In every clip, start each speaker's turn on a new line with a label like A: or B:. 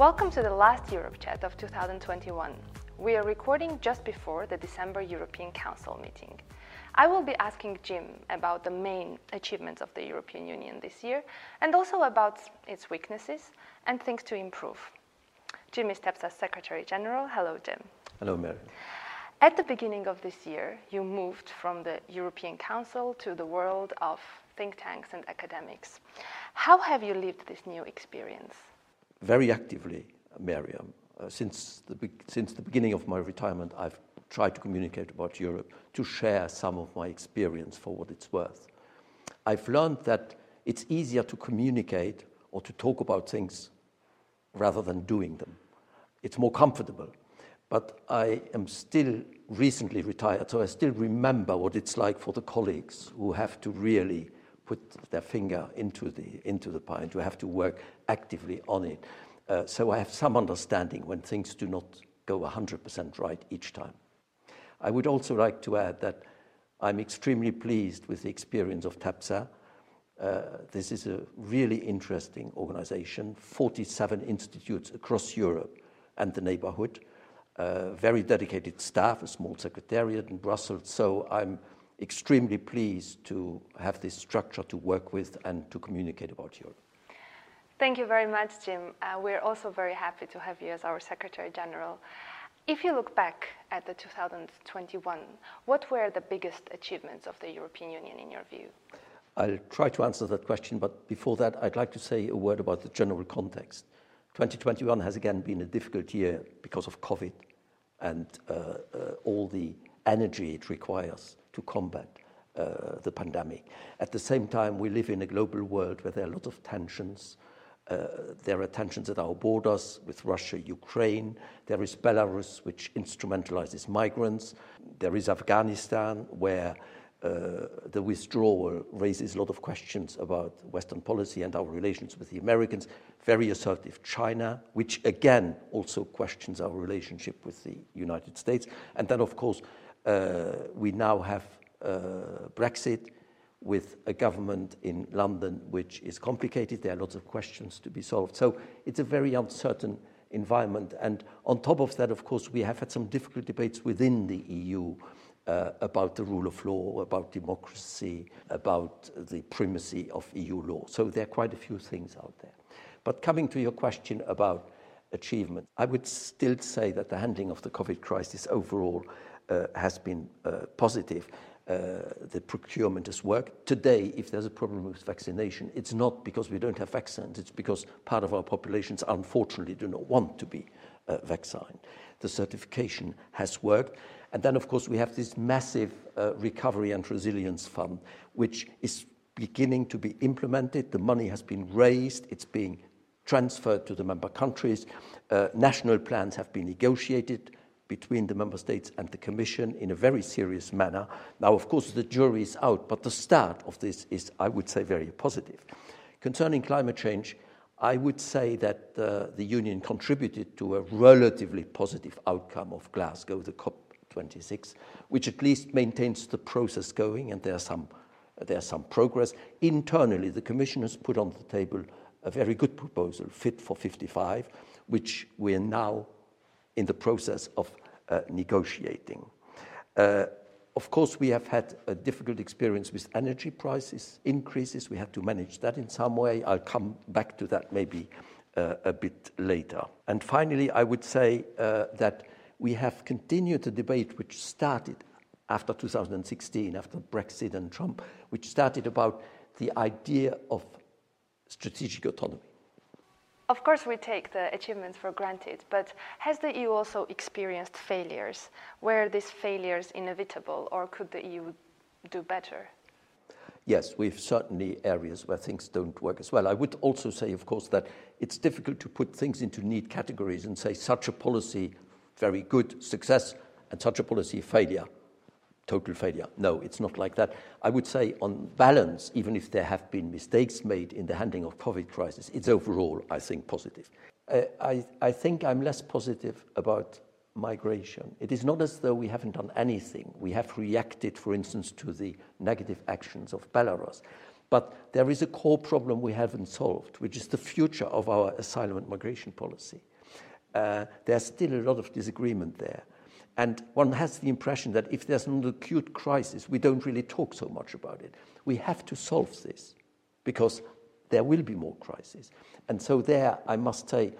A: Welcome to the last Europe Chat of 2021. We are recording just before the December European Council meeting. I will be asking Jim about the main achievements of the European Union this year and also about its weaknesses and things to improve. Jim is TEPSA's Secretary General. Hello, Jim.
B: Hello, Mary.
A: At the beginning of this year, you moved from the European Council to the world of think tanks and academics. How have you lived this new experience?
B: Very actively, Miriam. Uh, since, the, since the beginning of my retirement, I've tried to communicate about Europe, to share some of my experience for what it's worth. I've learned that it's easier to communicate or to talk about things rather than doing them. It's more comfortable. But I am still recently retired, so I still remember what it's like for the colleagues who have to really put their finger into the, into the pie and to have to work actively on it. Uh, so I have some understanding when things do not go 100% right each time. I would also like to add that I'm extremely pleased with the experience of TEPSA. Uh, this is a really interesting organization, 47 institutes across Europe and the neighborhood, uh, very dedicated staff, a small secretariat in Brussels. So I'm extremely pleased to have this structure to work with and to communicate about Europe.
A: Thank you very much, Jim. Uh, we're also very happy to have you as our Secretary General. If you look back at the 2021, what were the biggest achievements of the European Union in your view?
B: I'll try to answer that question, but before that, I'd like to say a word about the general context. 2021 has again been a difficult year because of COVID and uh, uh, all the energy it requires to combat uh, the pandemic. At the same time, we live in a global world where there are a lot of tensions, uh, there are tensions at our borders with Russia, Ukraine. There is Belarus, which instrumentalizes migrants. There is Afghanistan, where uh, the withdrawal raises a lot of questions about Western policy and our relations with the Americans. Very assertive China, which again also questions our relationship with the United States. And then, of course, we now have uh, Brexit with a government in London which is complicated. There are lots of questions to be solved. So it's a very uncertain environment. And on top of that, of course, we have had some difficult debates within the EU uh, about the rule of law, about democracy, about the primacy of EU law. So there are quite a few things out there. But coming to your question about achievement, I would still say that the handling of the COVID crisis overall uh, has been uh, positive uh, the procurement has worked. Today, if there's a problem with vaccination, it's not because we don't have vaccines, it's because part of our populations unfortunately do not want to be uh, vaccinated. The certification has worked. And then, of course, we have this massive uh, recovery and resilience fund, which is beginning to be implemented. The money has been raised, it's being transferred to the member countries. Uh, national plans have been negotiated between the member states and the commission in a very serious manner. Now, of course, the jury is out, but the start of this is, I would say, very positive. Concerning climate change, I would say that uh, the union contributed to a relatively positive outcome of Glasgow, the COP26, which at least maintains the process going, and there's some, there's some progress. Internally, the Commission has put on the table a very good proposal, Fit for 55, which we are now in the process of uh, negotiating. Uh, of course, we have had a difficult experience with energy prices increases. We had to manage that in some way. I'll come back to that maybe uh, a bit later. And finally, I would say that we have continued the debate which started after 2016, after Brexit and Trump, which started about the idea of strategic autonomy.
A: Of course, we take the achievements for granted, but has the EU also experienced failures? Were these failures inevitable, or could the EU do better?
B: Yes, we've certainly areas where things don't work as well. I would also say, of course, that it's difficult to put things into neat categories and say such a policy, very good success, and such a policy, failure total failure. No, it's not like that. I would say, on balance, even if there have been mistakes made in the handling of COVID crisis, it's overall, I think, positive. Uh, I, I think I'm less positive about migration. It is not as though we haven't done anything. We have reacted, for instance, to the negative actions of Belarus. But there is a core problem we haven't solved, which is the future of our asylum and migration policy. Uh, there's still a lot of disagreement there. And one has the impression that if there's an acute crisis, we don't really talk so much about it. We have to solve this because there will be more crises. And so there, I must say,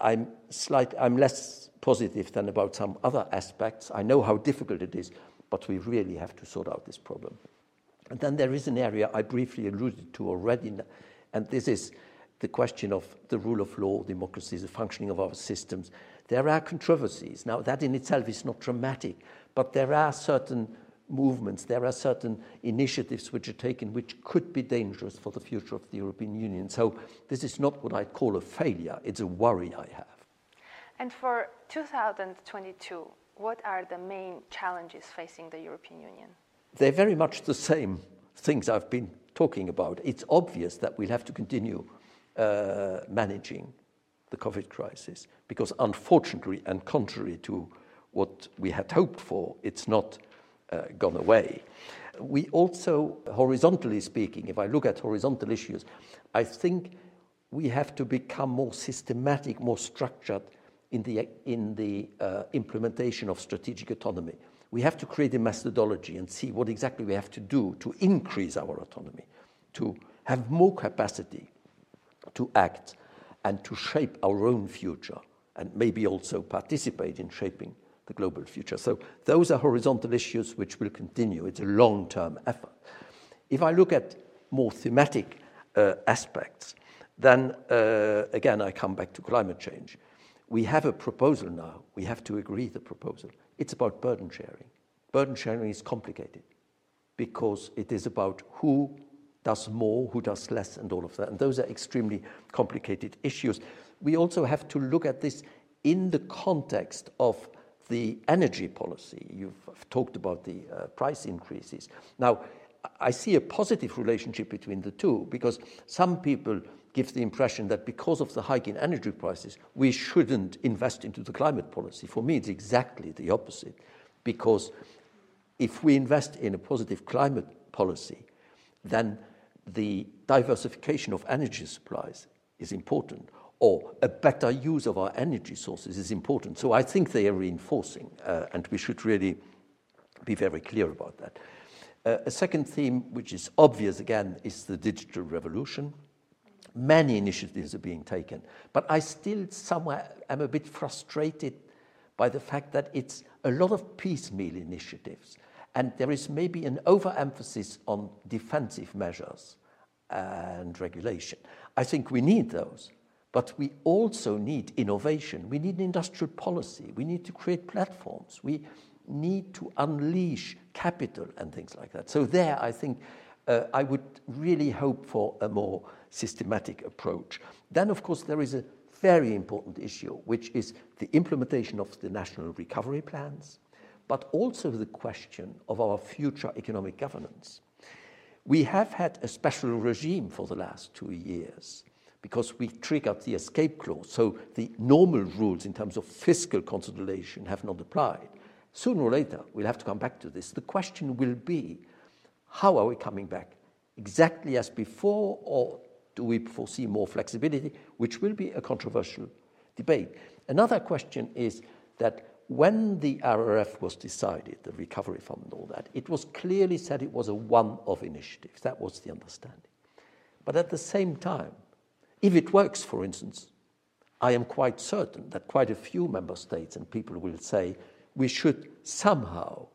B: I'm, slight, I'm less positive than about some other aspects. I know how difficult it is, but we really have to sort out this problem. And then there is an area I briefly alluded to already, and this is the question of the rule of law, democracy, the functioning of our systems. There are controversies. Now, that in itself is not dramatic, but there are certain movements, there are certain initiatives which are taken which could be dangerous for the future of the European Union. So, this is not what I'd call a failure, it's a worry I have.
A: And for 2022, what are the main challenges facing the European Union?
B: They're very much the same things I've been talking about. It's obvious that we'll have to continue uh, managing the COVID crisis because, unfortunately, and contrary to what we had hoped for, it's not uh, gone away. We also, horizontally speaking, if I look at horizontal issues, I think we have to become more systematic, more structured in the, in the uh, implementation of strategic autonomy. We have to create a methodology and see what exactly we have to do to increase our autonomy, to have more capacity to act and to shape our own future, and maybe also participate in shaping the global future. So, those are horizontal issues which will continue. It's a long term effort. If I look at more thematic uh, aspects, then uh, again I come back to climate change. We have a proposal now. We have to agree the proposal. It's about burden sharing. Burden sharing is complicated because it is about who does more, who does less, and all of that. And those are extremely complicated issues. We also have to look at this in the context of the energy policy. You've talked about the uh, price increases. Now, I see a positive relationship between the two because some people give the impression that because of the hike in energy prices, we shouldn't invest into the climate policy. For me, it's exactly the opposite. Because if we invest in a positive climate policy, then the diversification of energy supplies is important, or a better use of our energy sources is important. So I think they are reinforcing, uh, and we should really be very clear about that. Uh, a second theme, which is obvious again, is the digital revolution. Many initiatives are being taken, but I still somewhere am a bit frustrated by the fact that it's a lot of piecemeal initiatives, and there is maybe an overemphasis on defensive measures and regulation. I think we need those, but we also need innovation. We need industrial policy. We need to create platforms. We need to unleash capital and things like that. So, there, I think uh, I would really hope for a more systematic approach. Then, of course, there is a very important issue, which is the implementation of the national recovery plans, but also the question of our future economic governance. We have had a special regime for the last two years because we triggered the escape clause, so the normal rules in terms of fiscal consolidation have not applied. Sooner or later, we'll have to come back to this. The question will be how are we coming back? Exactly as before, or do we foresee more flexibility, which will be a controversial debate? Another question is that when the RRF was decided, the recovery fund and all that, it was clearly said it was a one off initiative. That was the understanding. But at the same time, if it works, for instance, I am quite certain that quite a few member states and people will say we should somehow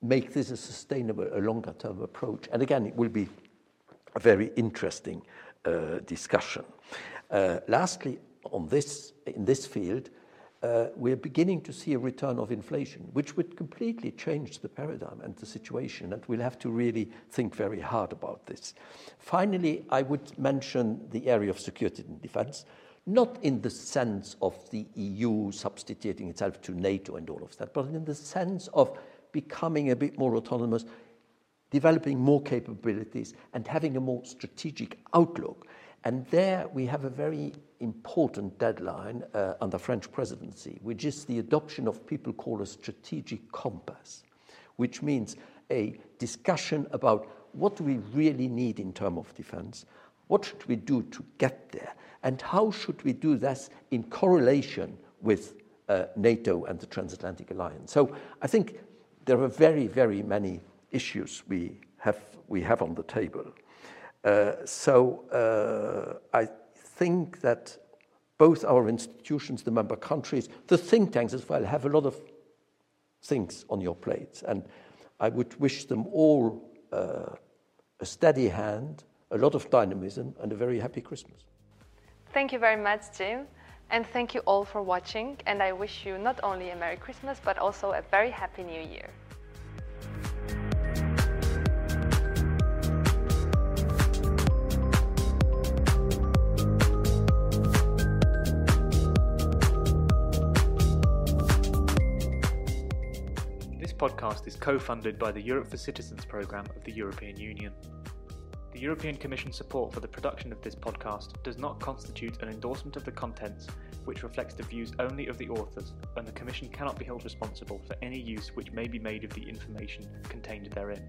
B: make this a sustainable, a longer term approach. And again, it will be a very interesting uh, discussion. Uh, lastly, on this, in this field, uh, we're beginning to see a return of inflation, which would completely change the paradigm and the situation, and we'll have to really think very hard about this. Finally, I would mention the area of security and defense, not in the sense of the EU substituting itself to NATO and all of that, but in the sense of becoming a bit more autonomous, developing more capabilities, and having a more strategic outlook. And there we have a very important deadline uh, under French presidency, which is the adoption of people call a strategic compass, which means a discussion about what do we really need in terms of defense? What should we do to get there? And how should we do this in correlation with uh, NATO and the transatlantic alliance? So I think there are very, very many issues we have, we have on the table. Uh, so uh, I think that both our institutions, the member countries, the think tanks as well, have a lot of things on your plates. And I would wish them all uh, a steady hand, a lot of dynamism, and a very happy Christmas.
A: Thank you very much, Jim. And thank you all for watching. And I wish you not only a Merry Christmas, but also a very Happy New Year.
C: Podcast is co funded by the Europe for Citizens programme of the European Union. The European Commission support for the production of this podcast does not constitute an endorsement of the contents, which reflects the views only of the authors, and the Commission cannot be held responsible for any use which may be made of the information contained therein.